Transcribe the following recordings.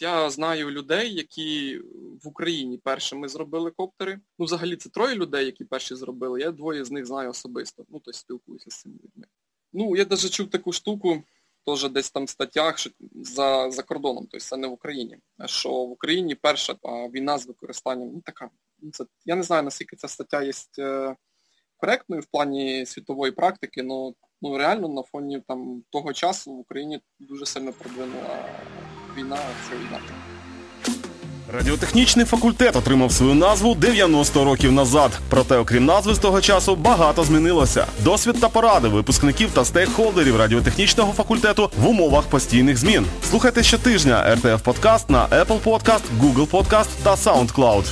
Я знаю людей, які в Україні першими зробили коптери. Ну, взагалі, це троє людей, які перші зробили. Я двоє з них знаю особисто. Ну, тобто спілкуюся з цими людьми. Ну, я навіть чув таку штуку, теж десь там в статтях що за за кордоном, тобто це не в Україні. Що в Україні перша війна з використанням, ну така, ну, це, я не знаю, наскільки ця стаття є е, коректною в плані світової практики, але ну, реально на фоні там того часу в Україні дуже сильно продвинула війна, це інакше. Радіотехнічний факультет отримав свою назву 90 років назад. Проте, окрім назви з того часу, багато змінилося. Досвід та поради випускників та стейкхолдерів радіотехнічного факультету в умовах постійних змін. Слухайте щотижня РТФ Подкаст на Apple Podcast, Google Podcast та SoundCloud.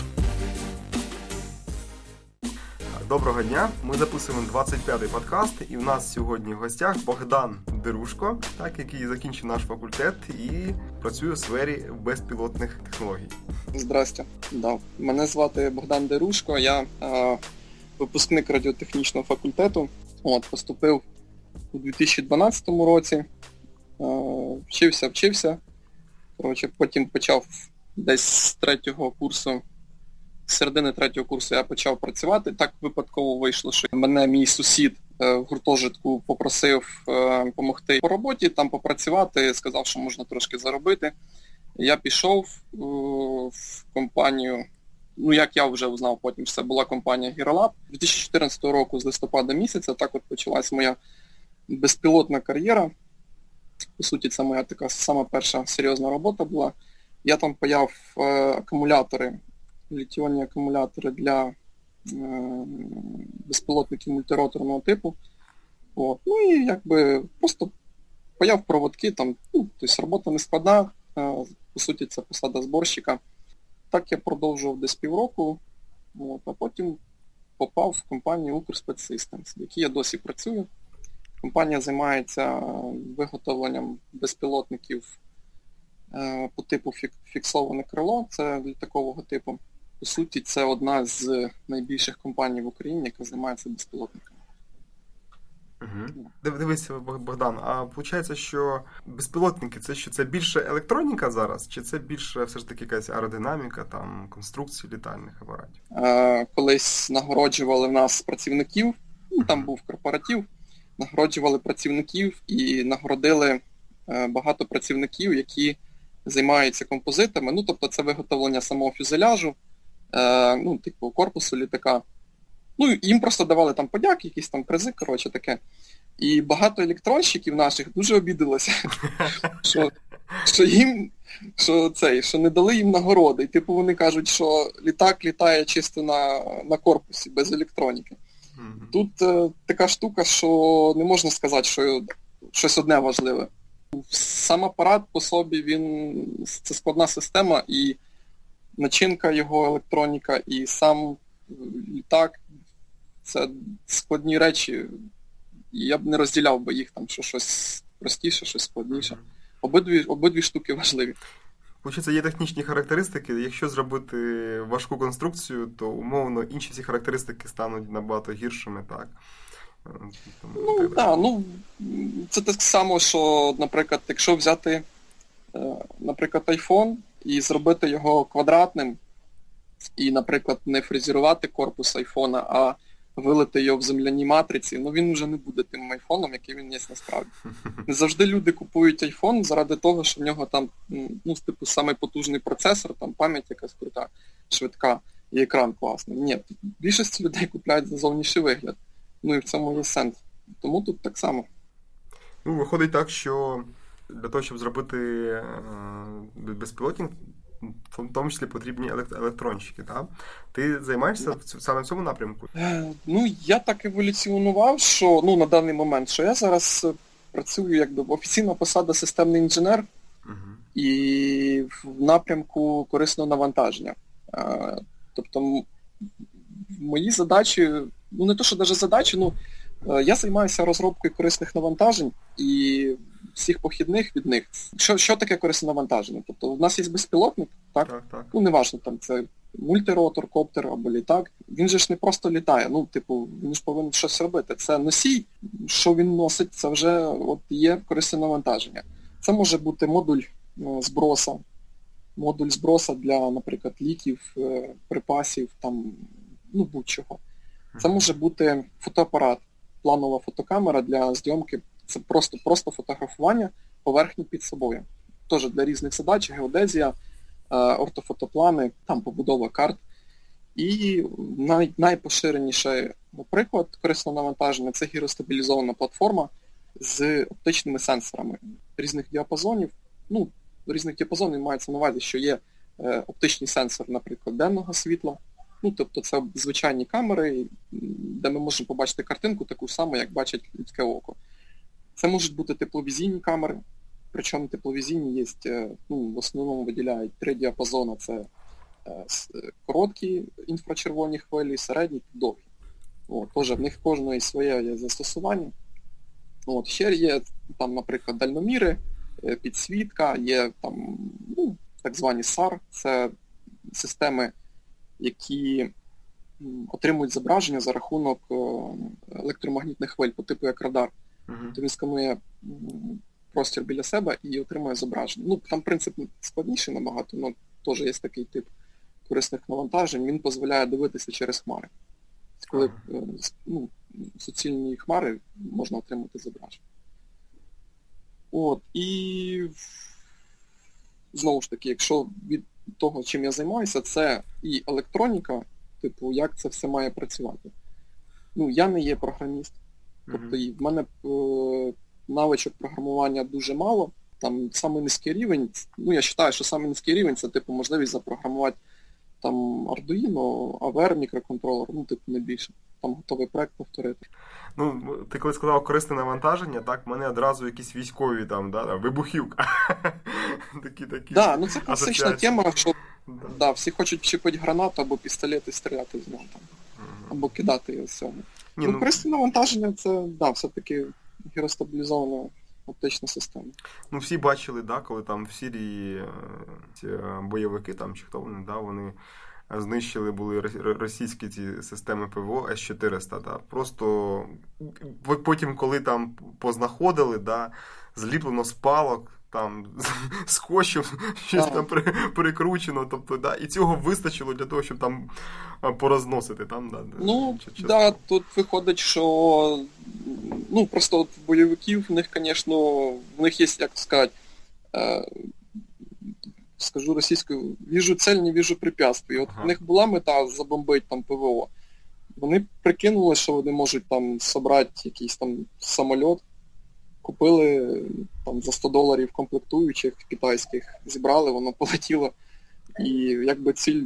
Доброго дня! Ми записуємо 25-й подкаст, і в нас сьогодні в гостях Богдан Дерушко, так, який закінчив наш факультет і працює у сфері безпілотних технологій. Здрастя. Да. Мене звати Богдан Дерушко, я е, випускник радіотехнічного факультету. От, Поступив у 2012 році, е, вчився, вчився. Коротше, Потім почав десь з третього курсу з середини третього курсу я почав працювати. Так випадково вийшло, що мене мій сусід е, в гуртожитку попросив допомогти е, по роботі, там попрацювати, сказав, що можна трошки заробити. Я пішов е, в компанію, ну як я вже узнав потім, що це була компанія Гіролаб. 2014 року з листопада місяця так от почалась моя безпілотна кар'єра. По суті, це моя така сама перша серйозна робота була. Я там паяв акумулятори літіонні акумулятори для е, безпілотників мультироторного типу. От. Ну і якби просто паяв проводки, там, ну, тобто робота не складна, е, по суті, це посада зборщика. Так я продовжував десь півроку, от, а потім попав в компанію Укрспецсистемс, в якій я досі працюю. Компанія займається виготовленням безпілотників е, по типу фіксоване крило, це літакового типу. По суті, це одна з найбільших компаній в Україні, яка займається безпілотниками. Угу. Дивися, Богдан, а виходить, що безпілотники це що це більше електроніка зараз, чи це більше все ж таки якась аеродинаміка, там, конструкції літальних апаратів? Е, Колись нагороджували в нас працівників, ну там був корпоратив, нагороджували працівників і нагородили е, багато працівників, які займаються композитами. Ну, тобто це виготовлення самого фюзеляжу е, ну, типу, корпусу літака. Ну, їм просто давали там подяки, якісь там призи, коротше таке. І багато електронщиків наших дуже обідалося, що що їм що цей, що не дали їм нагороди. І типу вони кажуть, що літак літає чисто на на корпусі, без електроніки. Mm-hmm. Тут е, така штука, що не можна сказати, що щось одне важливе. Сам апарат по собі, він це складна система, і начинка його електроніка і сам літак це складні речі. Я б не розділяв би їх там, що щось простіше, щось складніше. Обидві обидві штуки важливі. Получається, є технічні характеристики. Якщо зробити важку конструкцію, то умовно інші всі характеристики стануть набагато гіршими, так? Ну, так, ну це так само, що, наприклад, якщо взяти, е, наприклад, iPhone, і зробити його квадратним, і, наприклад, не фрезерувати корпус айфона, а вилити його в земляній матриці, ну він вже не буде тим айфоном, який він є насправді. Не завжди люди купують айфон заради того, що в нього там ну, типу, самий потужний процесор, там пам'ять якась крута, швидка і екран класний. Ні, більшість людей купляють за зовнішній вигляд. Ну і в цьому є сенс. Тому тут так само. Ну, Виходить так, що для того, щоб зробити е, безпілотник, в тому числі потрібні електронщики. Так? Ти займаєшся саме в цьому напрямку? Е, ну, я так еволюціонував, що ну, на даний момент, що я зараз е, працюю якби офіційна посада системний інженер угу. і в напрямку корисного навантаження. Тобто мої задачі, ну не то, що навіть задачі, ну я займаюся розробкою корисних навантажень і всіх похідних від них. Що що таке корисне навантаження? Тобто у нас є безпілотник, так? так, так. Ну неважно, там це мультиротор, коптер або літак. Він же ж не просто літає. Ну, типу, він ж повинен щось робити. Це носій, що він носить, це вже от є корисне навантаження. Це може бути модуль зброса, модуль зброса для, наприклад, ліків, е, припасів, там, ну будь-чого. Це може бути фотоапарат, планова фотокамера для зйомки. Це просто просто фотографування поверхні під собою. Теж для різних задач, геодезія, е, ортофотоплани, там побудова карт. І най, найпоширеніший приклад корисного навантаження це гіростабілізована платформа з оптичними сенсорами різних діапазонів. Ну, різних діапазонів мається на увазі, що є е, оптичний сенсор, наприклад, денного світла. Ну, тобто це звичайні камери, де ми можемо побачити картинку таку саму, як бачить людське око. Це можуть бути тепловізійні камери, причому тепловізійні є, е, ну, в основному виділяють три діапазони. Це е, короткі інфрачервоні хвилі, середні і довгі. От, Тож в них кожної своє є застосування. От, Ще є, там, наприклад, дальноміри, е, підсвітка, є там, ну, так звані SAR, це системи, які отримують зображення за рахунок електромагнітних хвиль по типу як радар. Uh-huh. То він сканує простір біля себе і отримує зображення. Ну, Там принцип складніший набагато, але теж є такий тип корисних навантажень, він дозволяє дивитися через хмари. Коли uh-huh. ну, суцільні хмари можна отримати зображення. От, і знову ж таки, якщо від того, чим я займаюся, це і електроніка, типу, як це все має працювати. Ну, я не є програміст. Тобто і в мене е, навичок програмування дуже мало. Там самий низький рівень, ну я вважаю, що самий низький рівень це типу можливість запрограмувати там Arduino, AVR, мікроконтролер, ну типу не більше. Там готовий проект повторити. Ну, ти коли сказав корисне навантаження, так, в мене одразу якісь військові там, да, вибухівка. такі, такі. Да, ну це класична тема, що да. всі хочуть вчепити гранату або пістолет і стріляти з нього там. Або кидати його з цього. Ні, ну, ну, Корисне навантаження це да, все-таки гіростабілізована оптична система. Ну, всі бачили, да, коли там в Сірії е, ці е, бойовики там чи хто вони, да, вони знищили були російські ці системи ПВО С-400. Да. Просто потім, коли там познаходили, да, зліплено з палок там скотчем щось там перекручено. Тобто, да, І цього вистачило для того, щоб там порозносити. Там, да, Ну, да, тут виходить, що ну, просто от бойовиків в них, звісно, в них є, як сказати, е, скажу російською, віжу цель, не віжу препятствий. От ага. в них була мета забомбити там ПВО. Вони прикинули, що вони можуть там собрати якийсь там самоліт, купили там за 100 доларів комплектуючих китайських, зібрали, воно полетіло. І якби ціль,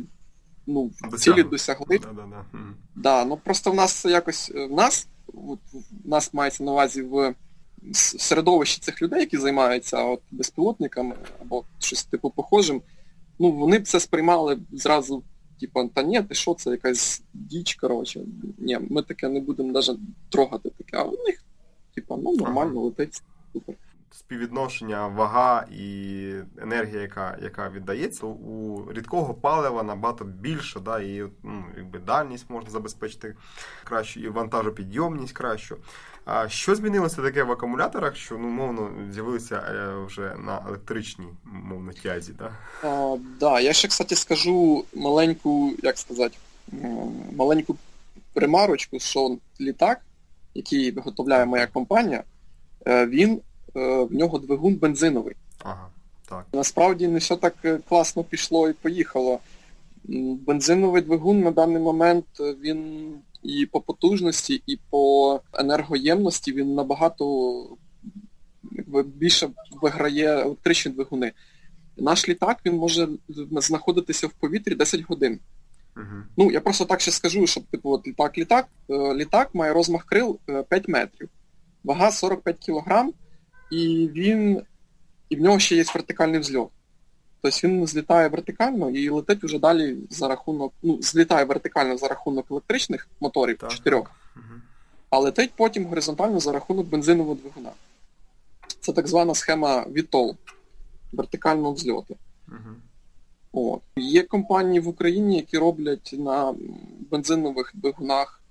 ну, цілі досягли. Да, да, да. да, ну Просто в нас якось в нас, в нас мається на увазі в середовищі цих людей, які займаються от, безпілотниками або щось типу похожим, ну вони б це сприймали зразу, типу, та ні, ти що, це якась діч, коротше. Ні, ми таке не будемо навіть трогати таке, а у них Типа, ну нормально, ага. летить супер. Співвідношення, вага і енергія, яка яка віддається, у рідкого палива набагато більше, да, і ну, якби дальність можна забезпечити кращу, і вантажопідйомність кращу. А що змінилося таке в акумуляторах, що ну, мовно з'явилися е, вже на електричній мовно тязі? Да? А, да, я ще, кстати, скажу маленьку, як сказати, маленьку примарочку, що літак який виготовляє моя компанія, е, він е, в нього двигун бензиновий. Ага, так. Насправді не все так е, класно пішло і поїхало. Бензиновий двигун на даний момент він і по потужності, і по енергоємності він набагато якби, більше виграє електричні двигуни. Наш літак він може знаходитися в повітрі 10 годин. Угу. Ну, я просто так ще скажу, щоб типу, от літак-літак, е, літак має розмах крил 5 е, метрів, вага 45 кілограм, і він, і в нього ще є вертикальний взльот. Тобто він злітає вертикально і летить вже далі за рахунок, ну, злітає вертикально за рахунок електричних моторів, так. чотирьох, угу. а летить потім горизонтально за рахунок бензинового двигуна. Це так звана схема VTOL, вертикального взльоту. Угу. От. Є компанії в Україні, які роблять на бензинових двигунах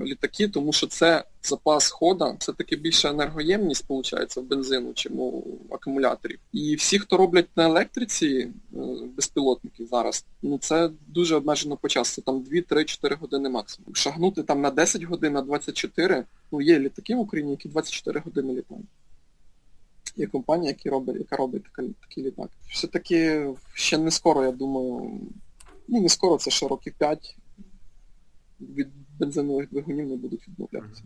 літаки, тому що це запас хода, це таки більша енергоємність, виходить, в бензину, чим у акумуляторів. І всі, хто роблять на електриці е, безпілотники зараз, ну це дуже обмежено по часу. Це там 2-3-4 години максимум. Шагнути там на 10 годин, на 24, ну є літаки в Україні, які 24 години літають. Є компанія, яка робить, яка робить такий, літак. Все-таки ще не скоро, я думаю, ну не скоро, це ще років 5 від бензинових двигунів не будуть відмовлятися.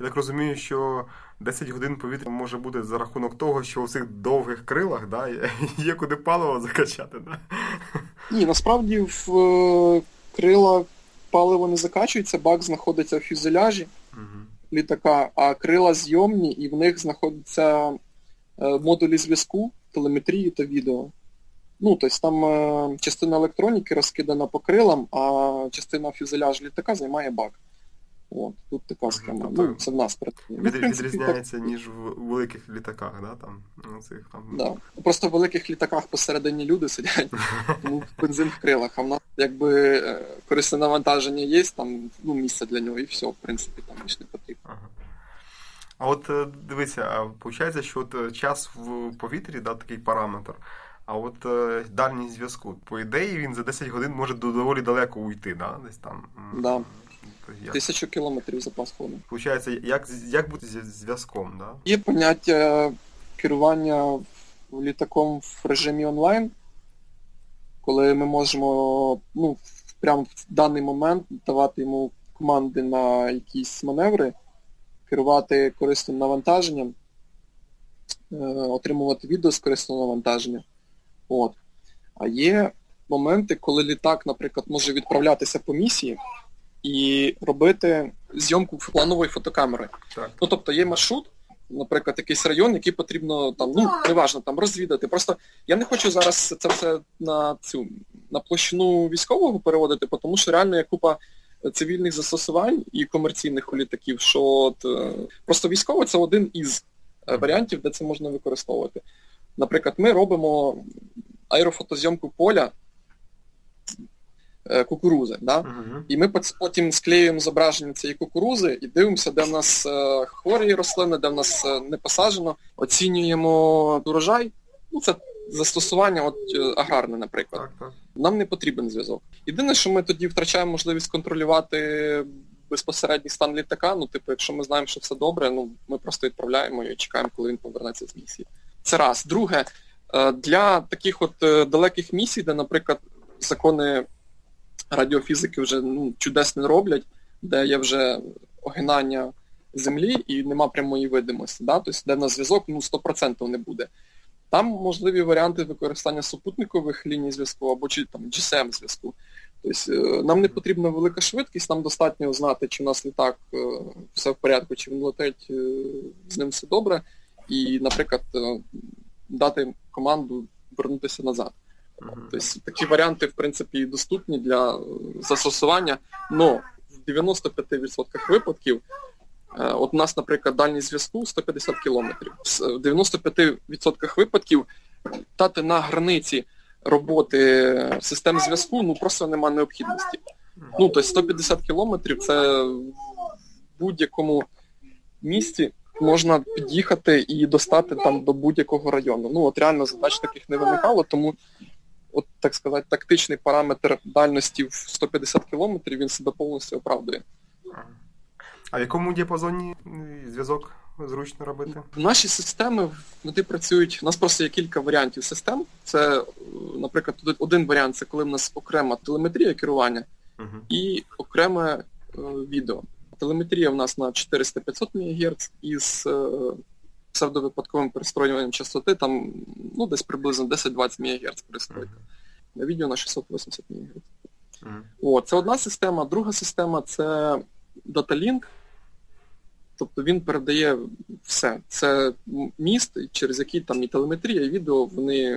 Я так розумію, що 10 годин повітря може бути за рахунок того, що у цих довгих крилах да, є куди паливо закачати. Да? Ні, насправді в е, крила паливо не закачується, бак знаходиться в фюзеляжі угу. літака, а крила зйомні і в них знаходяться е, модулі зв'язку, телеметрії та відео. Ну, тобто там е, частина електроніки розкидана по крилам, а частина фюзеляж літака займає бак. От, Тут така схема. Тобто, ну, це в нас працює. Ну, від, відрізняється, так... ніж в великих літаках, да? там, ну, цих, там... Да. Просто в великих літаках посередині люди сидять, тому бензин в крилах, а в нас якби е, корисне навантаження є, там ну, місце для нього і все, в принципі, там більш не потрібно. Ага. А от е, дивіться, виходить, що от час в повітрі, да, такий параметр. А от е, дальність зв'язку, по ідеї, він за 10 годин може доволі далеко уйти, да? Десь там. Да. Як? Тисячу кілометрів запас ходу. Получається, як як бути зі зв'язком, да? Є поняття керування літаком в режимі онлайн, коли ми можемо ну, прямо в даний момент давати йому команди на якісь маневри, керувати корисним навантаженням, е, отримувати відео з корисного навантаження. От. А є моменти, коли літак, наприклад, може відправлятися по місії і робити зйомку планової фотокамери. Так. Ну, Тобто є маршрут, наприклад, якийсь район, який потрібно там, ну, неважно, там розвідати. Просто я не хочу зараз це все на цю на площину військового переводити, тому що реально є купа цивільних застосувань і комерційних у літаків, що от, е, просто військово це один із е, варіантів, де це можна використовувати. Наприклад, ми робимо аерофотозйомку поля е, кукурузи. Да? Uh-huh. І ми потім склеюємо зображення цієї кукурузи і дивимося, де в нас хворі рослини, де в нас не посаджено, оцінюємо урожай. Ну, Це застосування от, аграрне, наприклад. Так, так. Нам не потрібен зв'язок. Єдине, що ми тоді втрачаємо можливість контролювати безпосередній стан літака, ну, типу, якщо ми знаємо, що все добре, ну ми просто відправляємо і чекаємо, коли він повернеться з місії. Це раз. Друге, е, для таких от е, далеких місій, де, наприклад, закони радіофізики вже ну, чудес не роблять, де є вже огинання землі і нема прямої видимості, да? тобто де на зв'язок ну, 100% не буде. Там можливі варіанти використання супутникових ліній зв'язку або чи там GSM зв'язку. Тобто е, Нам не потрібна велика швидкість, нам достатньо знати, чи у нас літак все в порядку, чи він летить, з ним все добре і, наприклад, е, дати команду вернутися назад. Тобто Такі варіанти, в принципі, доступні для е, застосування, але в 95% випадків, е, от у нас, наприклад, дальність зв'язку 150 кілометрів. В 95% випадків дати на границі роботи систем зв'язку ну просто нема необхідності. Ну, тобто 150 кілометрів це в будь-якому місті можна під'їхати і достати там до будь-якого району. Ну от реально задач таких не виникало, тому от так сказати, тактичний параметр дальності в 150 кілометрів він себе повністю оправдує. А в якому діапазоні зв'язок зручно робити? Наші системи вони працюють. У нас просто є кілька варіантів систем. Це, наприклад, один варіант це коли в нас окрема телеметрія керування uh і окреме е, відео. Телеметрія в нас на 400-500 МГц із е, псевдовипадковим перестроюванням частоти, там ну, десь приблизно 10-20 МГц перестроїти. На відео на 680 МГц. Uh-huh. О, це одна система. Друга система це DataLink. Тобто він передає все. Це міст, через який там і телеметрія, і відео, вони,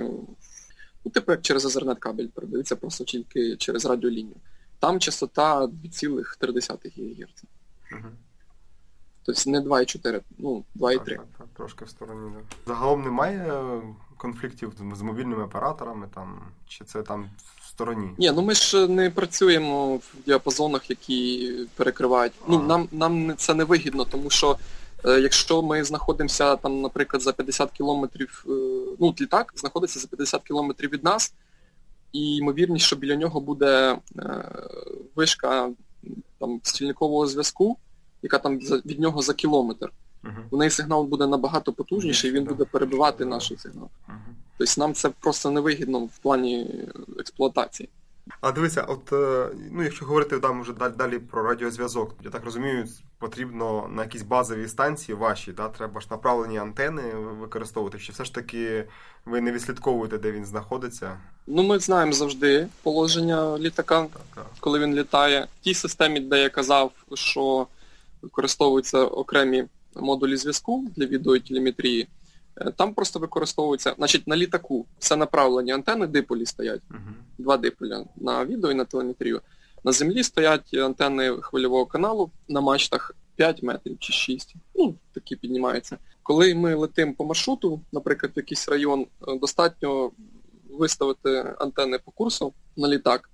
ну, типу як через Ethernet кабель передаються просто тільки через радіолінію. Там частота 2,3 ГГц. Угу. Тобто не 2,4, ну 2,3. Так, так, так, трошки в стороні. Загалом немає конфліктів з мобільними операторами, там, чи це там стороні? Ні, ну ми ж не працюємо в діапазонах, які перекривають. Ну, ага. Ну, Нам нам це не вигідно, тому що е, якщо ми знаходимося там, наприклад, за 50 кілометрів, е, ну, літак знаходиться за 50 кілометрів від нас, і ймовірність, що біля нього буде е, вишка там, стільникового зв'язку, яка там від нього за кілометр. У неї сигнал буде набагато потужніший, і він буде перебивати наш сигнал. Тобто нам це просто невигідно в плані експлуатації. А дивися, от е, ну якщо говорити там вже далі, про радіозв'язок, я так розумію, потрібно на якісь базові станції ваші, да, треба ж направлені антени використовувати. Чи все ж таки ви не відслідковуєте, де він знаходиться? Ну ми знаємо завжди положення літака, так, так. коли він літає. В тій системі, де я казав, що використовуються окремі модулі зв'язку для відеотелеметрії, там просто використовується, значить, на літаку все направлені антени диполі стоять, uh-huh. два диполя на відео і на телеметрію. На землі стоять антени хвильового каналу на мачтах 5 метрів чи 6. Ну, такі піднімаються. Коли ми летимо по маршруту, наприклад, в якийсь район, е, достатньо виставити антени по курсу на літак.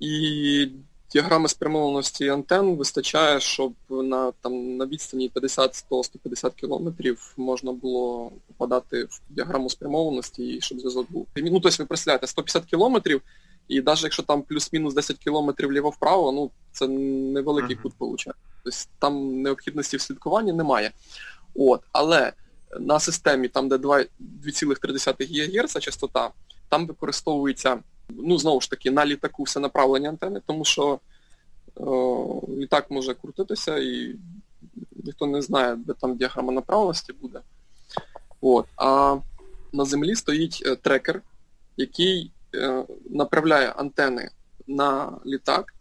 І діаграми спрямованості антен вистачає, щоб на там, на відстані 50-100-150 кілометрів можна було попадати в діаграму спрямованості і щоб зв'язок був. Ну, тобто ви представляєте, 150 кілометрів, і навіть якщо там плюс-мінус 10 кілометрів ліво-вправо, ну це невеликий uh-huh. кут виходить. Тобто там необхідності в слідкуванні немає. От, Але на системі, там де 2,3 ГГц частота, там використовується Ну, знову ж таки, на літаку все направлення антени, тому що о, літак може крутитися і ніхто не знає, де там діаграма направленості буде. От. А на землі стоїть е, трекер, який е, направляє антени на літак.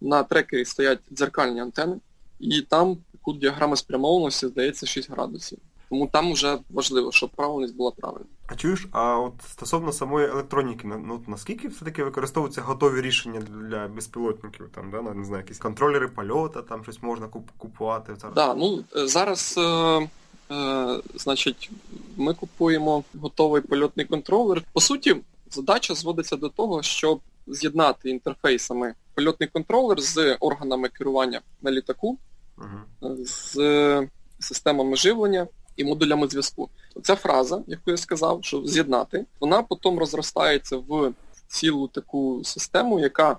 На трекері стоять дзеркальні антени, і там кут діаграми спрямованості здається 6 градусів. Тому там вже важливо, щоб правильність була правильна. А чуєш, а от стосовно самої електроніки, ну наскільки все-таки використовуються готові рішення для безпілотників? Там, да, не знаю, якісь контролери польоту, там щось можна купувати зараз? Да, ну зараз, е, е, значить, ми купуємо готовий польотний контролер. По суті, задача зводиться до того, щоб з'єднати інтерфейсами польотний контролер з органами керування на літаку, угу. з системами живлення і модулями зв'язку. Ця фраза, яку я сказав, що з'єднати, вона потім розростається в цілу таку систему, яка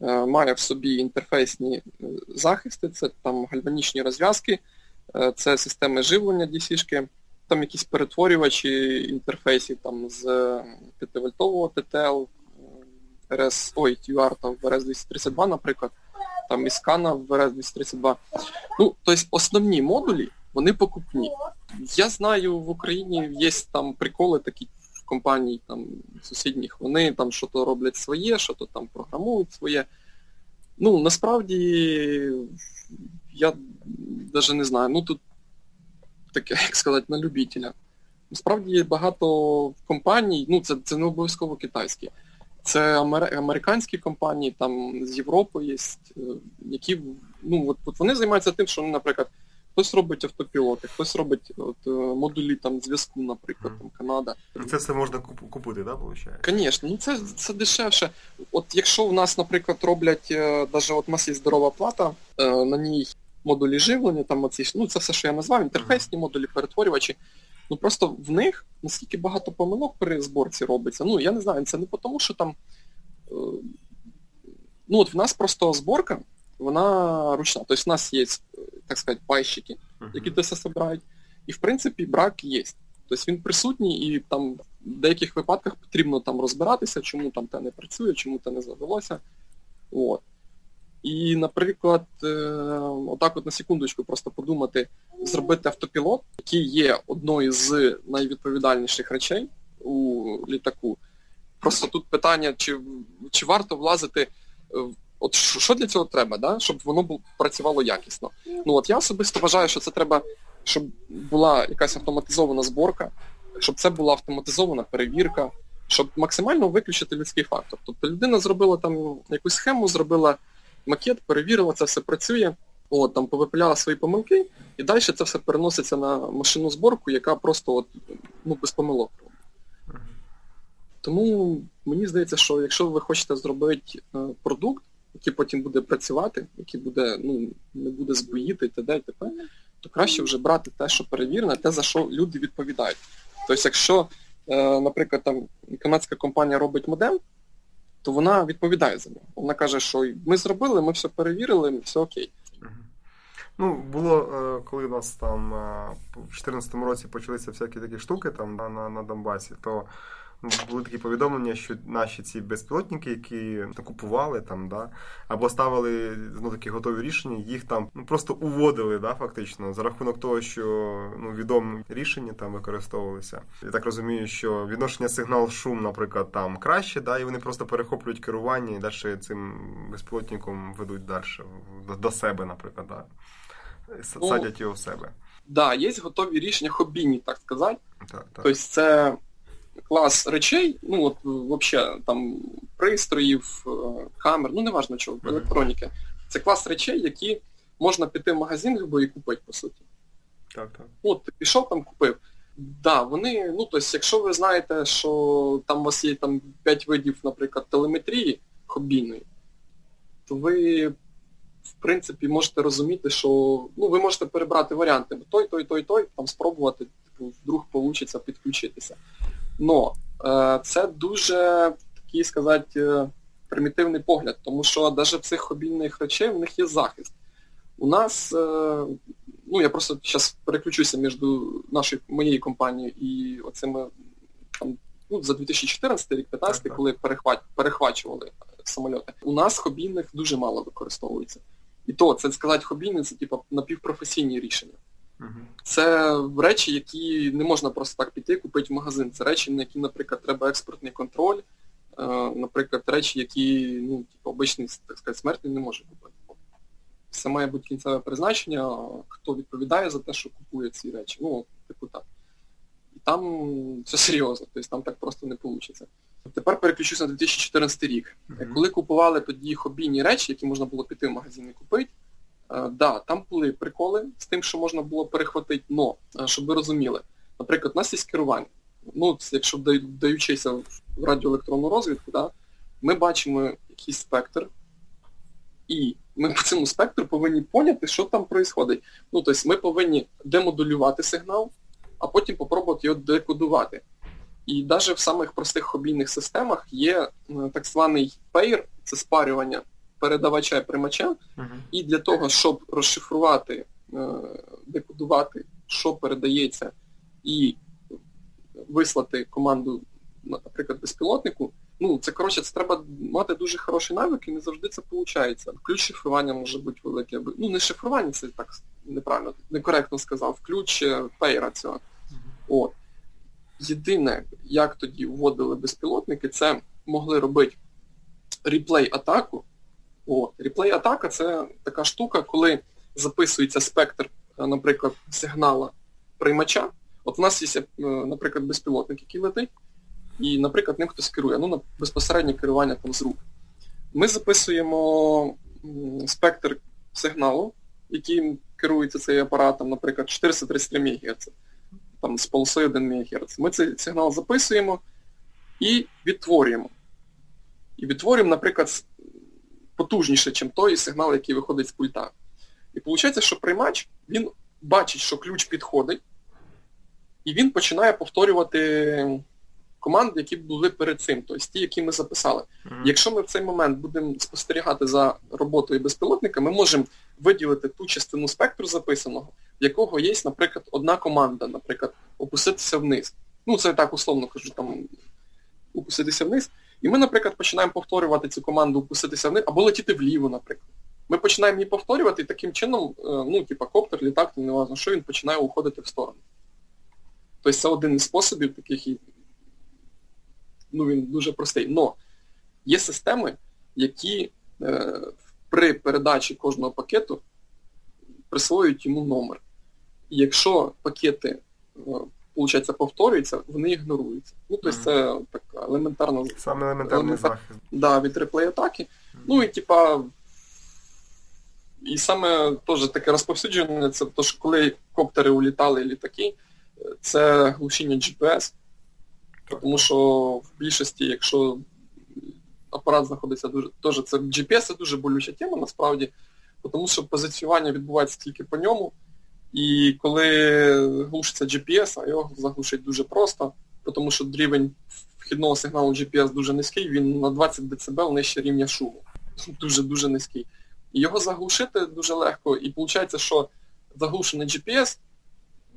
е, має в собі інтерфейсні е, захисти, це там гальванічні розв'язки, е, це системи живлення DC-шки, там якісь перетворювачі інтерфейсів там з 5-вольтового TTL, RS, ой, UR там в RS-232, наприклад, там іскана в RS-232. Ну, тобто основні модулі вони покупні. Я знаю, в Україні є там приколи такі в компаній там сусідніх, вони там що то роблять своє, що то там програмують своє. Ну, насправді, я навіть не знаю, ну тут таке, як сказати, на любителя. Насправді багато компаній, ну це це не обов'язково китайські. Це американські компанії, там з Європи є, е, які ну, от, от вони займаються тим, що, наприклад, Хтось робить автопілоти, хтось робить от, е, модулі там зв'язку, наприклад, там Канада. Ну, це все можна купити, да, виходить? Звісно, ну це це дешевше. От якщо в нас, наприклад, роблять, навіть е, от у нас є здорова плата, е, на ній модулі живлення, там оці, ну це все, що я назвав, інтерфейсні модулі, перетворювачі. Ну просто в них наскільки багато помилок при зборці робиться. Ну, я не знаю, це не тому, що там. Ну от в нас просто зборка, вона ручна. Тобто в нас є так сказати, пайщики, які це все збирають. І в принципі брак є. Тобто він присутній і там в деяких випадках потрібно там розбиратися, чому там те не працює, чому те не завелося. От. І, наприклад, е, отак от на секундочку просто подумати, зробити автопілот, який є одною з найвідповідальніших речей у літаку. Просто тут питання, чи чи варто влазити От що для цього треба, да? щоб воно працювало якісно. Ну от я особисто вважаю, що це треба, щоб була якась автоматизована зборка, щоб це була автоматизована перевірка, щоб максимально виключити людський фактор. Тобто людина зробила там якусь схему, зробила макет, перевірила, це все працює. от, там повипиляла свої помилки, і далі це все переноситься на машинну зборку, яка просто от, ну, без помилок. Тому мені здається, що якщо ви хочете зробити е, продукт, який потім буде працювати, який буде, ну, не буде збоїти і т.д. і т.п., то краще вже брати те, що перевірене, те, за що люди відповідають. Тобто, якщо, е, наприклад, там канадська компанія робить модем, то вона відповідає за нього. Вона каже, що ми зробили, ми все перевірили, все окей. Ну, було, е, коли у нас там е, в 2014 році почалися всякі такі штуки там на, на Донбасі, то були такі повідомлення, що наші ці безпілотники, які купували там, да, або ставили ну, такі готові рішення, їх там ну, просто уводили, да, фактично, за рахунок того, що ну, відомі рішення там використовувалися. Я так розумію, що відношення сигнал-шум, наприклад, там краще, да, і вони просто перехоплюють керування і далі цим безпілотником ведуть далі до, до себе, наприклад, да. Ну, садять його в себе. Так, да, є готові рішення хобійні, так сказати. Так, так. Тобто це клас речей, ну от взагалі там пристроїв, е, камер, ну неважно чого, електроніки. Це клас речей, які можна піти в магазин любо і купити, по суті. Так, так. От, пішов там, купив. Да, вони, ну тобто, якщо ви знаєте, що там у вас є там 5 видів, наприклад, телеметрії хобійної, то ви, в принципі, можете розуміти, що ну, ви можете перебрати варіанти. Той, той, той, той, там спробувати, типу, вдруг вийде підключитися. Но е, це дуже такий сказати, е, примітивний погляд, тому що навіть в цих хобійних речей в них є захист. У нас, е, ну я просто зараз переключуся між нашою моєю компанією і оцими там, ну, за 2014 рік 2015, коли перехват, перехвачували самольоти. У нас хобійних дуже мало використовується. І то, це сказати хобійне, це типу напівпрофесійні рішення. Це речі, які не можна просто так піти, купити в магазин. Це речі, на які, наприклад, треба експортний контроль, е, наприклад, речі, які ну, типу, обичний так сказати, смертний не може купити. Це має бути кінцеве призначення, хто відповідає за те, що купує ці речі. Ну, типу так. І там все серйозно, тобто там так просто не вийде. Тепер переключуся на 2014 рік. Коли купували тоді хобійні речі, які можна було піти в магазин і купити, да, там були приколи з тим, що можна було перехватити, но, е, щоб ви розуміли, наприклад, у нас є керування. Ну, Якщо вдаючися в радіоелектронну розвідку, да, ми бачимо якийсь спектр, і ми по цьому спектру повинні поняти, що там відбувається. Ну, тобто ми повинні демодулювати сигнал, а потім спробувати його декодувати. І навіть в самих простих хобійних системах є е, так званий pair, це спарювання передавача і приймача, uh-huh. і для того, щоб розшифрувати, е, декодувати, що передається, і вислати команду, наприклад, безпілотнику, ну, це, коротше, це треба мати дуже хороший навик і не завжди це виходить. Ключ шифрування може бути велике. Ну, не шифрування, це так неправильно, некоректно сказав, ключ е, пейра цього. От. Єдине, як тоді вводили безпілотники, це могли робити реплей-атаку, От. Реплей-атака це така штука, коли записується спектр, е, наприклад, сигнала приймача. От у нас є, е, наприклад, безпілотник, який летить, і, наприклад, ним хтось керує, ну, безпосереднє керування там з рук. Ми записуємо спектр сигналу, яким керується цей апаратом, наприклад, 433 МГц, там з полосою 1 МГц. Ми цей сигнал записуємо і відтворюємо. І відтворюємо, наприклад, потужніше, ніж той сигнал, який виходить з пульта. І виходить, що приймач, він бачить, що ключ підходить, і він починає повторювати команди, які були перед цим, тобто ті, які ми записали. Mm-hmm. Якщо ми в цей момент будемо спостерігати за роботою безпілотника, ми можемо виділити ту частину спектру записаного, в якого є, наприклад, одна команда, наприклад, опуститися вниз. Ну, це так условно кажу, там опуститися вниз. І ми, наприклад, починаємо повторювати цю команду упуститися вниз, або летіти вліво, наприклад. Ми починаємо її повторювати і таким чином, е, ну, типа коптер, літак, не важливо, що він починає уходити в сторону. Тобто це один із способів таких, ну, він дуже простий. Но є системи, які е, при передачі кожного пакету присвоюють йому номер. І якщо пакети Получається, повторюється, вони ігноруються. Ну, тобто mm-hmm. це така елементарна Саме елементарний елементар... захист. Да, від реплей атаки. Mm-hmm. Ну і типа І саме теж таке розповсюдження, це то, що коли коптери улітали літаки, це глушіння GPS. Тому що в більшості, якщо апарат знаходиться дуже... Теж це GPS це дуже болюча тема насправді, тому що позиціювання відбувається тільки по ньому. І коли глушиться GPS, а його заглушить дуже просто, тому що рівень вхідного сигналу GPS дуже низький, він на 20 дБ нижче рівня шуму. Дуже-дуже низький. І його заглушити дуже легко, і виходить, що заглушений GPS,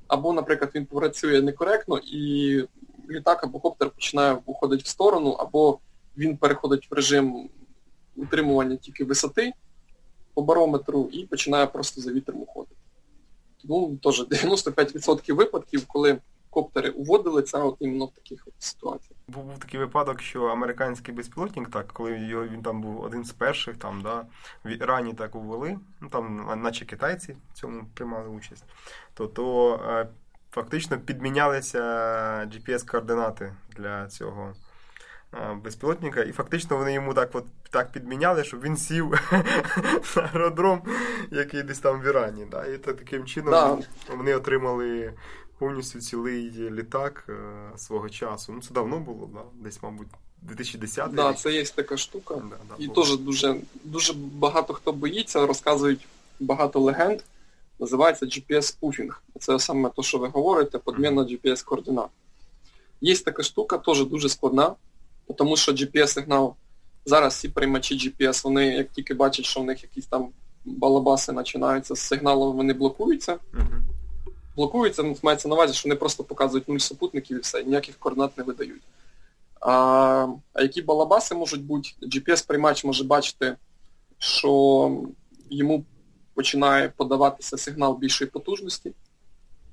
або, наприклад, він працює некоректно, і літак або коптер починає уходити в сторону, або він переходить в режим утримування тільки висоти по барометру і починає просто за вітром уходити. Тому теж 95% випадків, коли коптери уводили, це от іменно в таких ситуаціях. Був такий випадок, що американський безпілотник, так, коли його, він там був один з перших, там, да, в Ірані так увели, ну там, наче китайці в цьому приймали участь, то то е, фактично підмінялися GPS-координати для цього безпілотника, і фактично вони йому так от так підміняли, щоб він сів на аеродром, який десь там в Ірані. Да? І таким чином да. вони отримали повністю цілий літак е, свого часу. Ну, це давно було, да? десь, мабуть, 2010 Да, це є така штука. Да, да, і теж дуже дуже багато хто боїться, розказують багато легенд. Називається GPS-пуфінг. Це саме те, що ви говорите, подміна GPS-координат. Є така штука, теж дуже складна. Тому що GPS-сигнал, зараз всі приймачі GPS, вони як тільки бачать, що в них якісь там балабаси починаються з сигналом, вони блокуються. Uh-huh. Блокуються, мається на увазі, що вони просто показують нуль супутників і все, ніяких координат не видають. А а які балабаси можуть бути? GPS-приймач може бачити, що йому починає подаватися сигнал більшої потужності.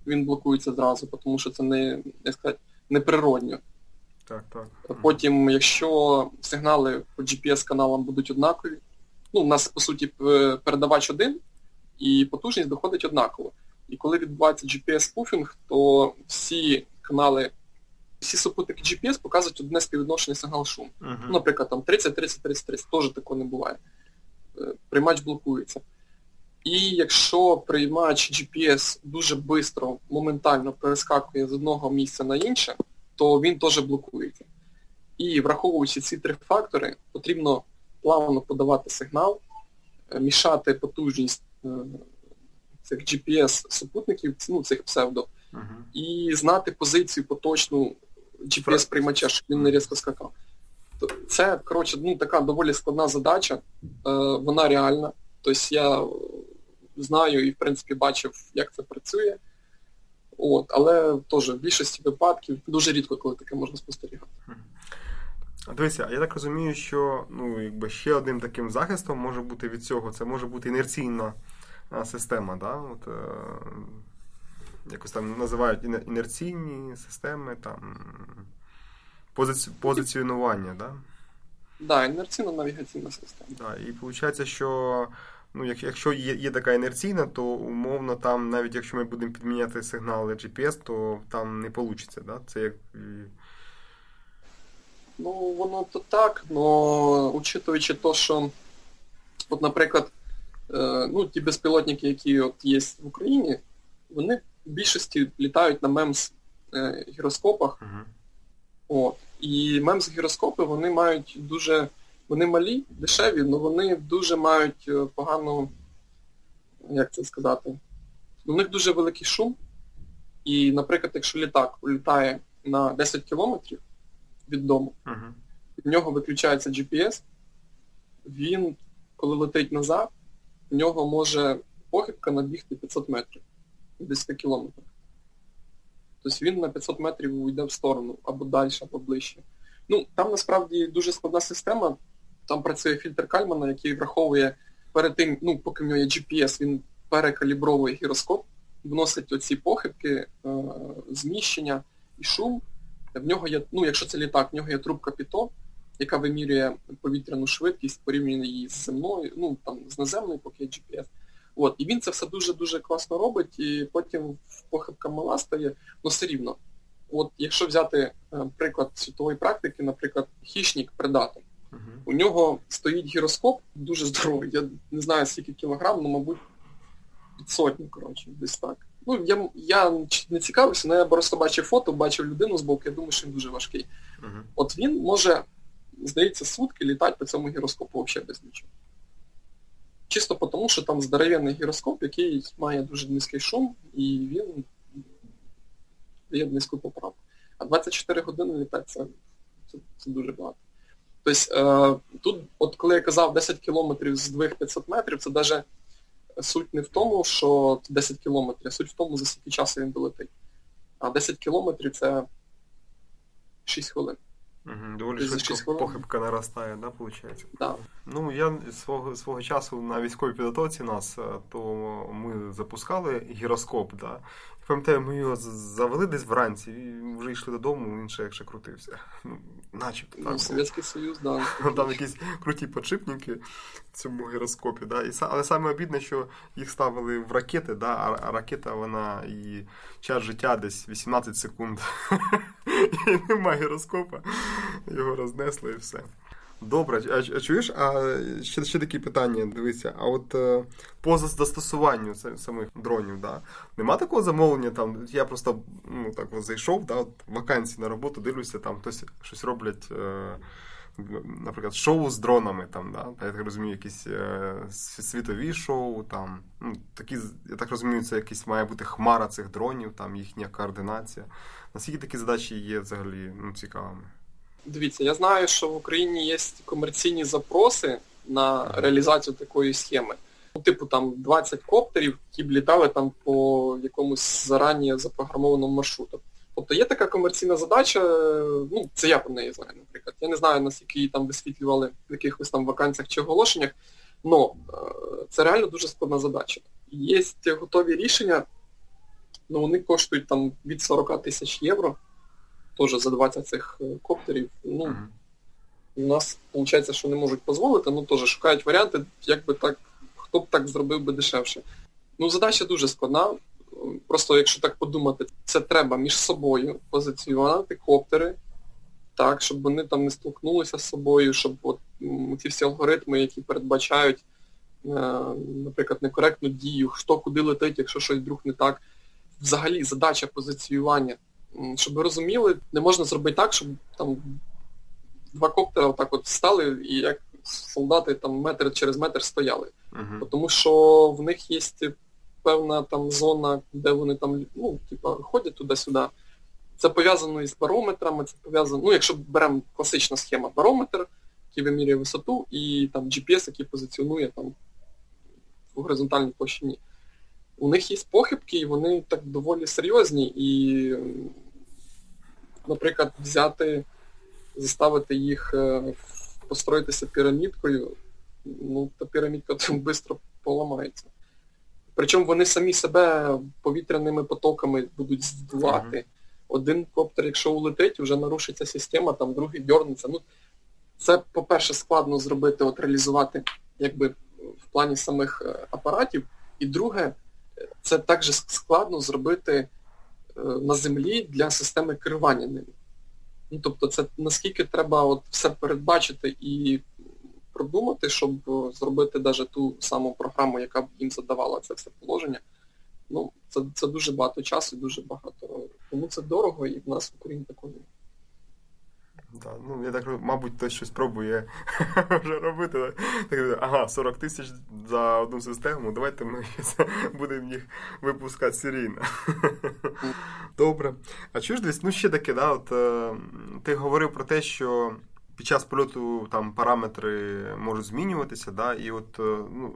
Він блокується зразу, тому що це не, не сказати, неприродньо. Так, так. Потім, якщо сигнали по GPS-каналам будуть однакові, ну, у нас, по суті, передавач один, і потужність доходить однаково. І коли відбувається GPS-пуфінг, то всі канали, всі супутники GPS показують одне співвідношення сигнал-шум. Uh-huh. Ну, наприклад, там 30, 30, 30, 30, теж такого не буває. Е, приймач блокується. І якщо приймач GPS дуже швидко, моментально перескакує з одного місця на інше, то він теж блокується. І враховуючи ці три фактори, потрібно плавно подавати сигнал, е, мішати потужність е, цих GPS-супутників, ну, цих псевдо, uh-huh. і знати позицію поточну GPS-приймача, щоб він не різко скакав. Це, коротше, ну, така доволі складна задача, е, вона реальна. Тобто я знаю і, в принципі, бачив, як це працює. От, Але теж в більшості випадків дуже рідко, коли таке можна спостерігати. Дивися, я так розумію, що ну, якби ще одним таким захистом може бути від цього, це може бути інерційна система. Да? От, е, Якось там називають інерційні системи, там, позиці... позиціонування. Да? Да, інерційна навігаційна система. Да, І виходить, що ну, якщо є є така інерційна, то умовно там, навіть якщо ми будемо підміняти сигнали GPS, то там не вийде. Да? Це як. Ну, воно то так, але учитуючи то, що, от, наприклад, е, ну, ті безпілотники, які от є в Україні, вони в більшості літають на мемс гіроскопах. Uh-huh. От. І мемс гіроскопи вони мають дуже вони малі, дешеві, але вони дуже мають е, погану, як це сказати, у них дуже великий шум. І, наприклад, якщо літак улітає на 10 кілометрів від дому, uh-huh. в нього виключається GPS, він, коли летить назад, в нього може похибка набігти 500 метрів від 10 кілометрів. Тобто він на 500 метрів уйде в сторону, або далі, або ближче. Ну, там насправді дуже складна система. Там працює фільтр Кальмана, який враховує перед тим, ну, поки в нього є GPS, він перекалібровує гіроскоп, вносить оці похибки, е, зміщення і шум. В нього є, ну, якщо це літак, в нього є трубка Піто, яка вимірює повітряну швидкість, порівнює її з земною, ну, там, з наземною, поки є GPS. От. І він це все дуже-дуже класно робить, і потім похибка мала стає, ну все рівно. От якщо взяти е, приклад світової практики, наприклад, хищник предатор. У нього стоїть гіроскоп дуже здоровий. Я не знаю скільки кілограм, ну, мабуть, під сотню, коротше, десь так. Ну, я я не цікавився, але я просто бачив фото, бачив людину з боку, я думаю, що він дуже важкий. Uh-huh. От він може, здається, сутки літати по цьому гіроскопу взагалі без нічого. Чисто тому, що там здоровенний гіроскоп, який має дуже низький шум, і він дає низьку поправку. А 24 години літати це, це, це дуже багато. Тобто е, тут, от коли я казав 10 кілометрів з 2500 метрів, це навіть суть не в тому, що 10 кілометрів, а суть в тому, за скільки часу він долетить. А 10 кілометрів це 6 хвилин. Угу, Доволі швидко похибка наростає, да, виходить? Да. Ну, я свого свого часу на військовій підготовці нас, е, то ми запускали гіроскоп, да. Пам'ятаю, ми його завели десь вранці і вже йшли додому, він ще як крутився. Ну, начебто так. Ну, Совєтський Союз, да. Там якісь круті подшипники в цьому гіроскопі, да. І, але саме обідне, що їх ставили в ракети, да, а ракета, вона і час життя десь 18 секунд. І немає гіроскопа. Його рознесли і все. Добре, а, чуєш, а ще ще такі питання, дивися, а от е, по застосуванню самих дронів, да, нема такого замовлення, там, я просто ну, так от зайшов, да, от вакансії на роботу, дивлюся, там хтось щось роблять, е, наприклад, шоу з дронами, там, да, я так розумію, якісь е, світові шоу, там, ну, такі, я так розумію, це якісь має бути хмара цих дронів, там їхня координація. Наскільки такі задачі є взагалі ну, цікавими? Дивіться, я знаю, що в Україні є комерційні запроси на реалізацію такої схеми. Ну, типу там 20 коптерів, які б літали там по якомусь зарані запрограмованому маршруту. Тобто є така комерційна задача, ну, це я про неї знаю, наприклад. Я не знаю, наскільки її там висвітлювали в якихось там вакансіях чи оголошеннях, але це реально дуже складна задача. Є готові рішення, ну вони коштують там від 40 тисяч євро теж за 20 цих е, коптерів. Ну, mm-hmm. У нас виходить, що не можуть дозволити, ну теж шукають варіанти, як би так, хто б так зробив би дешевше. Ну, задача дуже складна. Просто якщо так подумати, це треба між собою позиціонувати коптери, так, щоб вони там не столкнулися з собою, щоб от ці всі алгоритми, які передбачають, е, наприклад, некоректну дію, хто куди летить, якщо щось вдруг не так. Взагалі задача позиціювання щоб ви розуміли, не можна зробити так, щоб там два коптера отак от стали і як солдати там метр через метр стояли. Uh-huh. Тому що в них є певна там зона, де вони там ну, типа, ходять туди-сюди. Це пов'язано із барометрами, це пов'язано, ну, якщо беремо класична схема, барометр, який вимірює висоту, і там GPS, який позиціонує там в горизонтальній площині. У них є похибки, і вони так доволі серйозні, і наприклад, взяти, заставити їх е, построїтися пірамідкою, ну, та пірамідка там швидко поламається. Причому вони самі себе повітряними потоками будуть здувати. Uh-huh. Один коптер, якщо улетить, вже нарушиться система, там другий дьорнеться. Ну, Це, по-перше, складно зробити, от реалізувати якби, в плані самих е, апаратів. І друге, це також складно зробити на землі для системи керування ними. Ну, Тобто це наскільки треба от все передбачити і продумати, щоб зробити навіть ту саму програму, яка б їм задавала це все положення. Ну, Це це дуже багато часу і дуже багато. Тому це дорого і в нас в Україні такого немає. Да, ну, я так мабуть, хтось щось пробує вже робити. Так, ага, 40 тисяч за одну систему, давайте ми будемо їх випускати серійно. Добре. А чуєш десь, ну ще таке, да, от, е, ти говорив про те, що під час польоту там параметри можуть змінюватися, да, і от, е, ну,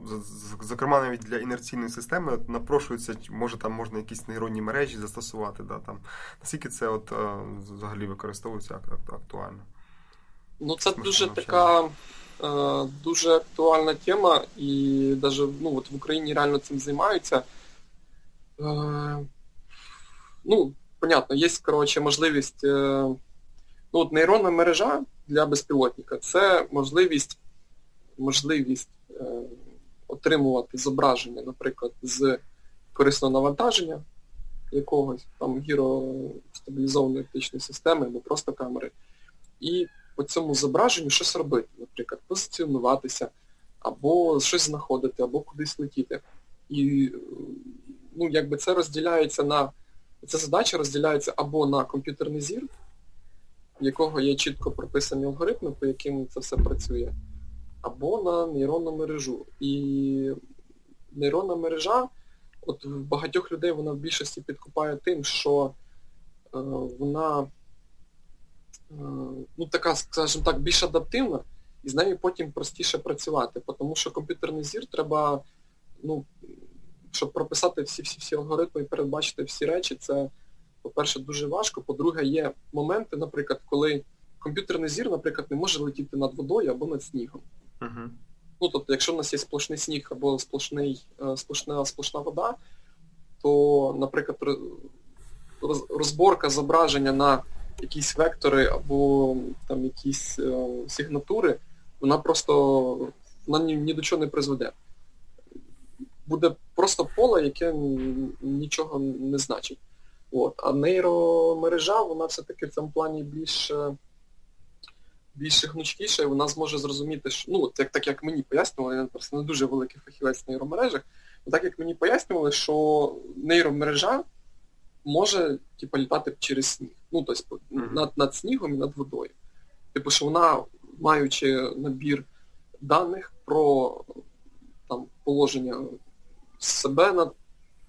зокрема, навіть для інерційної системи от, напрошується, може там можна якісь нейронні мережі застосувати, да, там. наскільки це от, е, взагалі використовується актуально? Ну, це Смішно дуже навчання. така е, дуже актуальна тема, і навіть ну, от в Україні реально цим займаються. Е, ну, понятно, є коротше, можливість. Е, ну, от Нейронна мережа для безпілотника це можливість можливість е, отримувати зображення, наприклад, з корисного навантаження якогось там гіростабілізованої оптичної системи або просто камери, і по цьому зображенню щось робити, наприклад, позиціонуватися, або щось знаходити, або кудись летіти. І ну, якби це розділяється на... Ця задача розділяється або на комп'ютерний зір, в якого є чітко прописані алгоритми, по яким це все працює, або на нейронну мережу. І нейронна мережа, от в багатьох людей вона в більшості підкупає тим, що е, вона е, ну, така, скажімо так, більш адаптивна, і з нею потім простіше працювати. Тому що комп'ютерний зір треба, ну, щоб прописати всі-всі-всі алгоритми і передбачити всі речі, це, по-перше, дуже важко. По-друге, є моменти, наприклад, коли комп'ютерний зір, наприклад, не може летіти над водою або над снігом. Uh-huh. Ну, тобто, якщо в нас є сплошний сніг або сплошний, е, сплошна, сплошна вода, то, наприклад, розборка зображення на якісь вектори або там якісь е, сигнатури, вона просто вона ні, ні до чого не призведе. Буде просто поле, яке нічого не значить. От. А нейромережа, вона все-таки в цьому плані більш більш гнучкіша, і вона зможе зрозуміти, що ну, як так як мені пояснювали, я просто не дуже великий фахівець в нейромережах, так як мені пояснювали, що нейромережа може типу, літати через сніг. Ну, тобто над, над снігом і над водою. Типу, що вона, маючи набір даних про там, положення себе над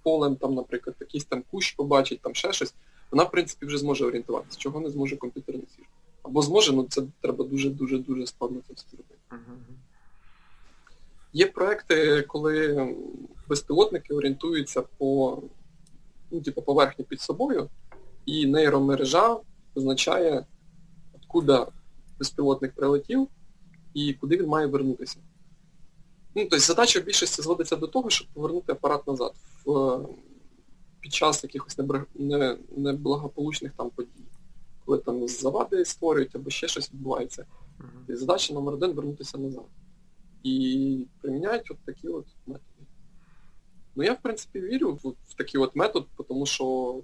полем, там, наприклад, якийсь там кущ побачить, там ще щось, вона, в принципі, вже зможе орієнтуватися, чого не зможе комп'ютерний зір. Або зможе, ну це треба дуже-дуже-дуже складно це все зробити. Є проекти, коли безпілотники орієнтуються по ну, типу, поверхні під собою, і нейромережа визначає, откуда безпілотник прилетів і куди він має вернутися. Ну, тобто Задача в більшості зводиться до того, щоб повернути апарат назад в, під час якихось неблагополучних там подій коли там завади створюють або ще щось відбувається. І задача номер один вернутися назад. І приміняють от такі от методи. Ну я, в принципі, вірю в, в такий от метод, тому що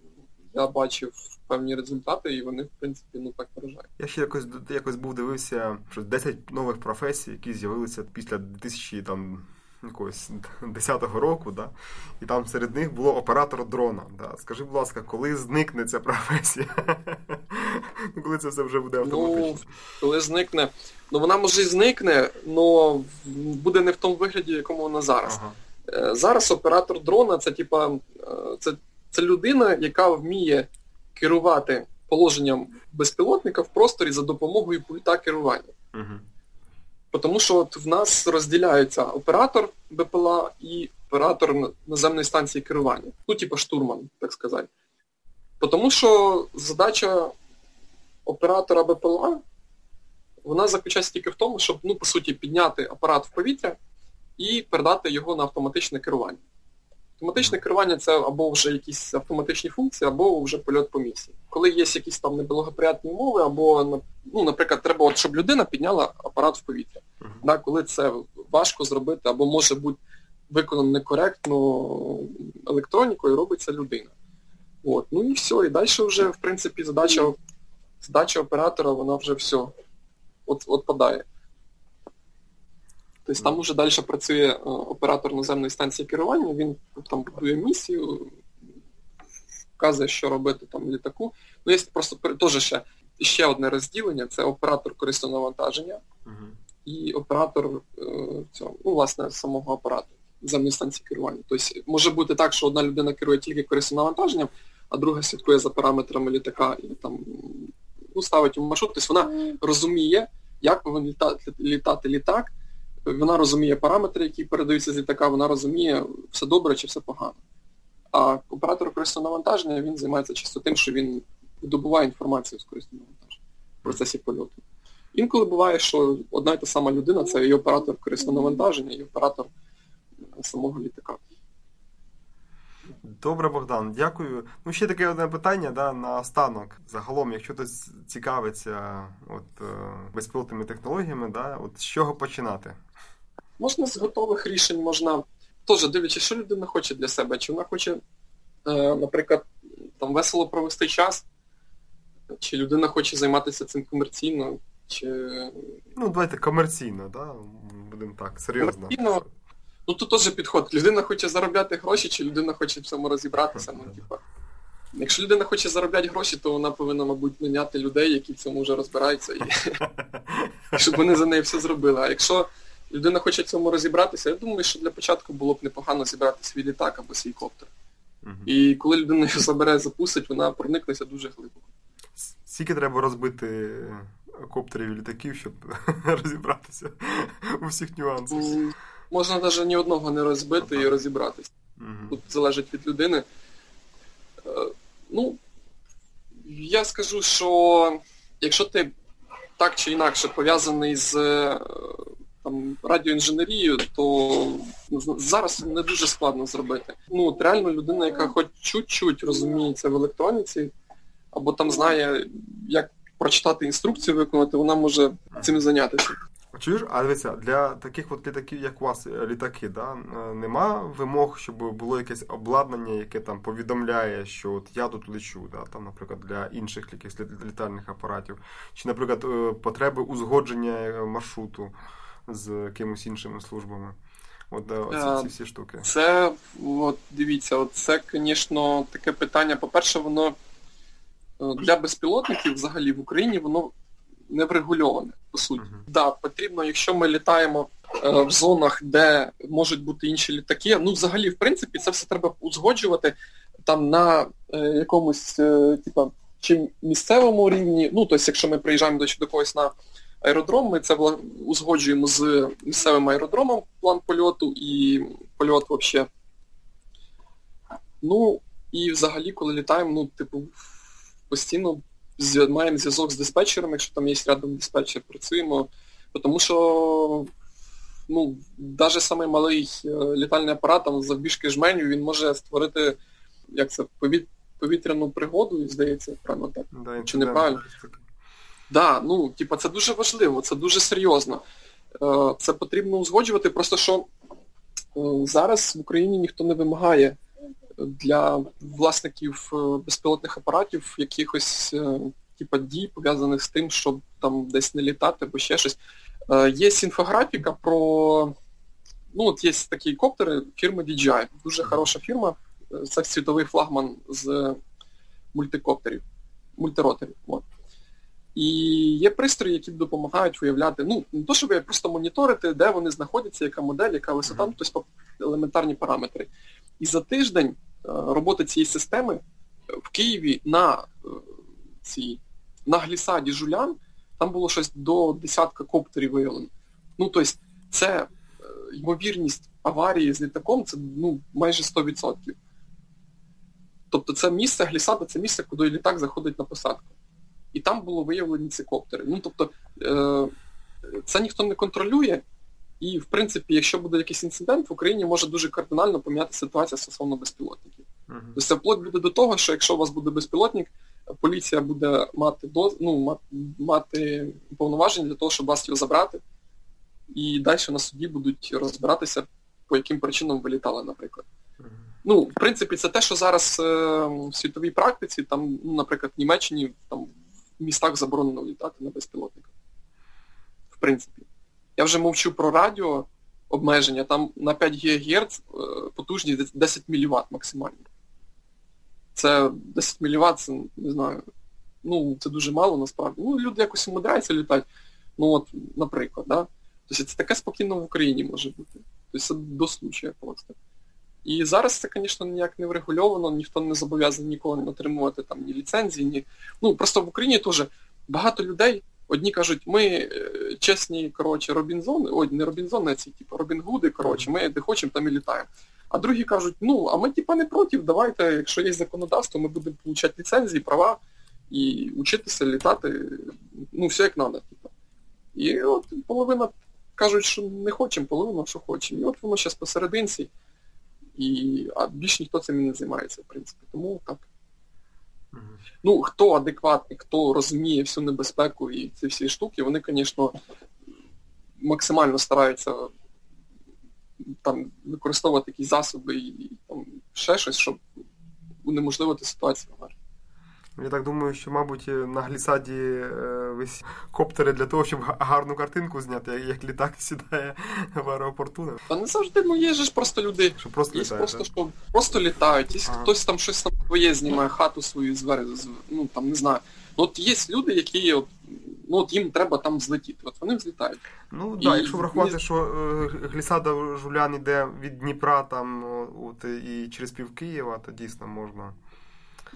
я бачив певні результати, і вони, в принципі, ну так вражають. Я ще якось якось був дивився, що 10 нових професій, які з'явилися після 2000 там якогось 10-го року, да? і там серед них було оператор дрона. Да? Скажи, будь ласка, коли зникне ця професія? Ну, коли це все вже буде автоматично? Ну, коли зникне. Ну вона може і зникне, але буде не в тому вигляді, в якому вона зараз. Ага. Е, зараз оператор дрона це типа е, це, це людина, яка вміє керувати положенням безпілотника в просторі за допомогою пульта керування. Угу. Тому що от в нас розділяються оператор БПЛА і оператор наземної станції керування. Ну, типу штурман, так сказати. Тому що задача оператора БПЛА, вона заключається тільки в тому, щоб, ну, по суті, підняти апарат в повітря і передати його на автоматичне керування. Автоматичне керування це або вже якісь автоматичні функції, або вже польот по місії. Коли є якісь там неблагоприятні умови, або, ну, наприклад, треба, от, щоб людина підняла апарат в повітря. Uh-huh. Да, коли це важко зробити, або може бути виконано некоректно електронікою, робиться людина. От. Ну і все. І далі вже, в принципі, задача задача оператора, вона вже все от, отпадає. Тобто там вже далі працює е, оператор наземної станції керування, він там будує місію, вказує, що робити там літаку. Ну, є просто теж ще ще одне розділення, це оператор корисного навантаження uh-huh. і оператор е, цього, ну, власне, самого апарату наземної станції керування. Тобто може бути так, що одна людина керує тільки корисним навантаженням, а друга слідкує за параметрами літака і там ну, ставить маршрут. Тобто вона розуміє, як повинен літати літак вона розуміє параметри, які передаються з літака, вона розуміє, все добре чи все погано. А оператор корисного навантаження він займається чисто тим, що він добуває інформацію з корисного навантаження в процесі польоту. Інколи буває, що одна і та сама людина це і оператор корисного навантаження, і оператор самого літака. Добре, Богдан, дякую. Ну, ще таке одне питання да, на останок. Загалом, якщо хтось цікавиться от, е, безпілотними технологіями, да, от з чого починати? Можна з готових рішень, можна теж дивлячись, що людина хоче для себе. Чи вона хоче, е, наприклад, там весело провести час, чи людина хоче займатися цим комерційно. Чи... Ну, давайте комерційно, да? будемо так, серйозно. Комерційно, Ну тут теж підход. Людина хоче заробляти гроші, чи людина хоче в цьому розібратися. Ну, типа. Якщо людина хоче заробляти гроші, то вона повинна, мабуть, наняти людей, які в цьому вже розбираються, і щоб вони за неї все зробили. А якщо людина хоче в цьому розібратися, я думаю, що для початку було б непогано зібрати свій літак або свій коптер. І коли людина його забере, запустить, вона проникнеться дуже глибоко. Скільки треба розбити коптерів і літаків, щоб розібратися у всіх нюансах? Можна навіть ні одного не розбити і розібратися. Тут залежить від людини. Е, ну, я скажу, що якщо ти так чи інакше пов'язаний з е, там, радіоінженерією, то зараз не дуже складно зробити. Ну, от реально людина, яка хоч чуть-чуть розуміється в електроніці, або там знає, як прочитати інструкцію виконати, вона може цим зайнятися. Чуєш, а дивіться, для таких от літаків, як у вас, е, літаки, да, е, нема вимог, щоб було якесь обладнання, яке там повідомляє, що от я тут лечу, да, там, наприклад, для інших якихось літальних апаратів, чи, наприклад, е, потреби узгодження маршруту з кимось іншими службами. От оці, ці всі штуки. Це, от дивіться, от це, звісно, таке питання. По-перше, воно для безпілотників взагалі в Україні воно не врегульоване, по суті. Uh-huh. Да, потрібно, якщо ми літаємо е, в зонах, де можуть бути інші літаки, ну взагалі, в принципі, це все треба узгоджувати там на е, якомусь, е, типа, чи місцевому рівні, ну, тобто, якщо ми приїжджаємо до, до когось на аеродром, ми це узгоджуємо з місцевим аеродромом план польоту і польот взагалі. Ну, і взагалі, коли літаємо, ну, типу, постійно маємо зв'язок з диспетчером, якщо там є рядом диспетчер, працюємо. Тому що ну, навіть самий малий е, літальний апарат там завбіжки жменю, він може створити як це, повітряну пригоду, здається, правильно так? Да, Чи неправильно? Так, да, ну, типа, це дуже важливо, це дуже серйозно. Е, це потрібно узгоджувати, просто що е, зараз в Україні ніхто не вимагає для власників е, безпілотних апаратів якихось е, типа дій, пов'язаних з тим, щоб там десь не літати або ще щось. Е, є інфографіка про... Ну, от є такі коптери фірми DJI. Дуже хороша фірма. Це світовий флагман з мультикоптерів, мультироторів. От. І є пристрої, які допомагають виявляти, ну, не то, щоб просто моніторити, де вони знаходяться, яка модель, яка висота, ну, тобто елементарні параметри. І за тиждень Е, роботи цієї системи в Києві на е, цій, на глісаді Жулян там було щось до десятка коптерів виявлено. Ну, тобто, це е, ймовірність аварії з літаком це ну, майже 100%. Тобто це місце глісада, це місце, куди літак заходить на посадку. І там було виявлені ці коптери. Ну, тобто, це ніхто не контролює. І, в принципі, якщо буде якийсь інцидент, в Україні може дуже кардинально поміняти ситуація стосовно безпілотників. Uh-huh. Тобто це вплоть буде до того, що якщо у вас буде безпілотник, поліція буде мати доз, ну, мати повноваження для того, щоб вас його забрати, і далі на суді будуть розбиратися, по яким причинам ви літали, наприклад. Uh-huh. Ну, в принципі, це те, що зараз е, в світовій практиці, там, ну, наприклад, в Німеччині там, в містах заборонено літати на безпілотниках. В принципі. Я вже мовчу про радіо обмеження, там на 5 ГГц е, потужність 10 мВт максимально. Це 10 мВт, це не знаю. Ну, це дуже мало насправді. Ну, люди якось умудряються літати. Ну от, наприклад, да? Тобто це таке спокійно в Україні може бути. Тобто це до случая просто. І зараз це, звісно, ніяк не врегульовано, ніхто не зобов'язаний ніколи не отримувати там ні ліцензії, ні. Ну, просто в Україні теж багато людей. Одні кажуть, ми е, чесні, коротше, Робінзони, ой, не Робінзони, а ці, типу, Робінгуди, коротше, ми де хочемо, там і літаємо. А другі кажуть, ну, а ми типа не проти, давайте, якщо є законодавство, ми будемо отримати ліцензії, права і вчитися літати, ну, все як треба. Типу. І от половина кажуть, що не хочемо, половина, що хочемо. І от воно зараз посерединці, і, а більш ніхто цим не займається, в принципі. Тому так. Ну, хто адекватний, хто розуміє всю небезпеку і ці всі штуки, вони, звісно, максимально стараються там використовувати якісь засоби і там ще щось, щоб унеможливити ситуацію. Я так думаю, що, мабуть, на глісаді е, весь коптери для того, щоб гарну картинку зняти, як літак сідає в аеропорту. Та не завжди, ну є ж просто люди. Що просто є літає, просто, так? що просто літають, є Ага. хтось там щось там своє знімає, хату свою звер, ну там не знаю. Ну от є люди, які от, ну от їм треба там злетіти. От вони взлітають. Ну так, І- да, якщо врахувати, що е, глісада Жулян іде від Дніпра там от, і через пів Києва, то дійсно можна.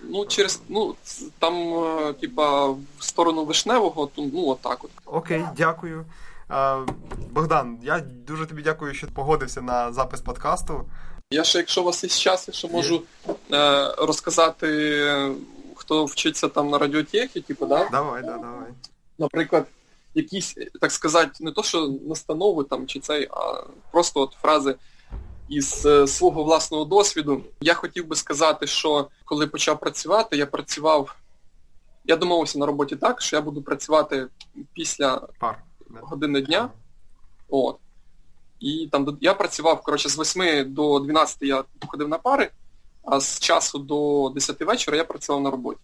Ну, через, ну, там, е, типа, в сторону Вишневого, то ну отак от. Окей, дякую. Е, Богдан, я дуже тобі дякую, що погодився на запис подкасту. Я ще, якщо у вас є час, я ще можу е, розказати, хто вчиться там на радіотехі, типу, да? Давай, да, давай. наприклад, якісь, так сказати, не то, що настанови там чи цей, а просто от фрази із е, свого власного досвіду. Я хотів би сказати, що коли почав працювати, я працював. Я домовився на роботі так, що я буду працювати після Пар. Години дня. От. І там я працював, коротше, з 8 до 12 я ходив на пари, а з часу до 10 вечора я працював на роботі.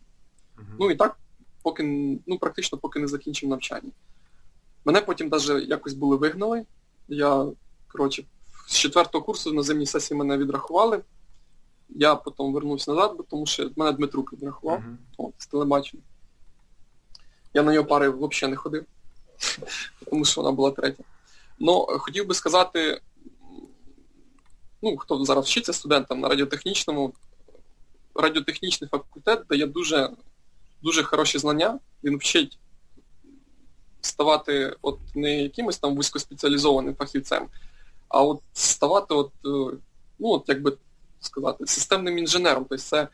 Мгм. Ну і так, поки, ну, практично поки не закінчив навчання. Мене потім навіть якось були вигнали. Я, коротше, з четвертого курсу на зимній сесії мене відрахували. Я потім вернувся назад, тому що мене Дмитрук відрахував Мгм. от, з телебачення. Я на його пари взагалі не ходив, тому що вона була третя. Ну, хотів би сказати, ну, хто зараз вчиться студентам на радіотехнічному, радіотехнічний факультет дає дуже, дуже хороші знання. Він вчить ставати от не якимось там вузькоспеціалізованим фахівцем, а от ставати, от, е, ну, от як би сказати, системним інженером. Тобто це,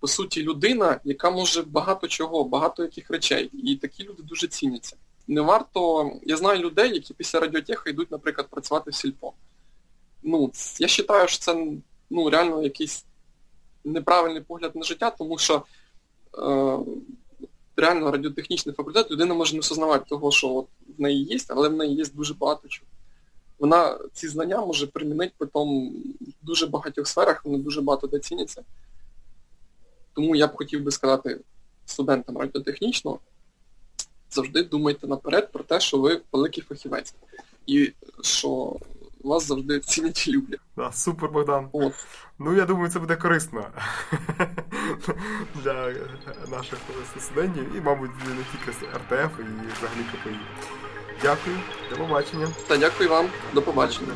по суті, людина, яка може багато чого, багато яких речей. І такі люди дуже ціняться. Не варто. Я знаю людей, які після радіотехи йдуть, наприклад, працювати в сільпо. Ну, я вважаю, що це ну, реально якийсь неправильний погляд на життя, тому що е, реально радіотехнічний факультет людина може не осознавати того, що от в неї є, але в неї є дуже багато чого. Вона ці знання може примінити потім в дуже багатьох сферах, вони дуже багато де ціняться. Тому я б хотів би сказати студентам радіотехнічного, завжди думайте наперед про те, що ви великий фахівець. І що вас завжди цінять і люблять. Да, супер, Богдан. От. Ну, я думаю, це буде корисно для наших студентів і, мабуть, не тільки РТФ і взагалі КПІ. Дякую, до побачення. Та дякую вам, до побачення.